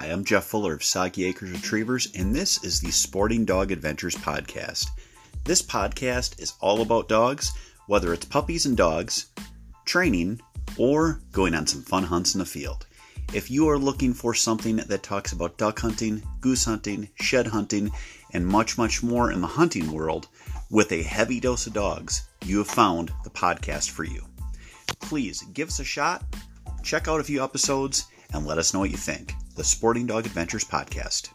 Hi, I'm Jeff Fuller of Soggy Acres Retrievers, and this is the Sporting Dog Adventures Podcast. This podcast is all about dogs, whether it's puppies and dogs, training, or going on some fun hunts in the field. If you are looking for something that talks about duck hunting, goose hunting, shed hunting, and much, much more in the hunting world with a heavy dose of dogs, you have found the podcast for you. Please give us a shot, check out a few episodes, and let us know what you think. The Sporting Dog Adventures Podcast.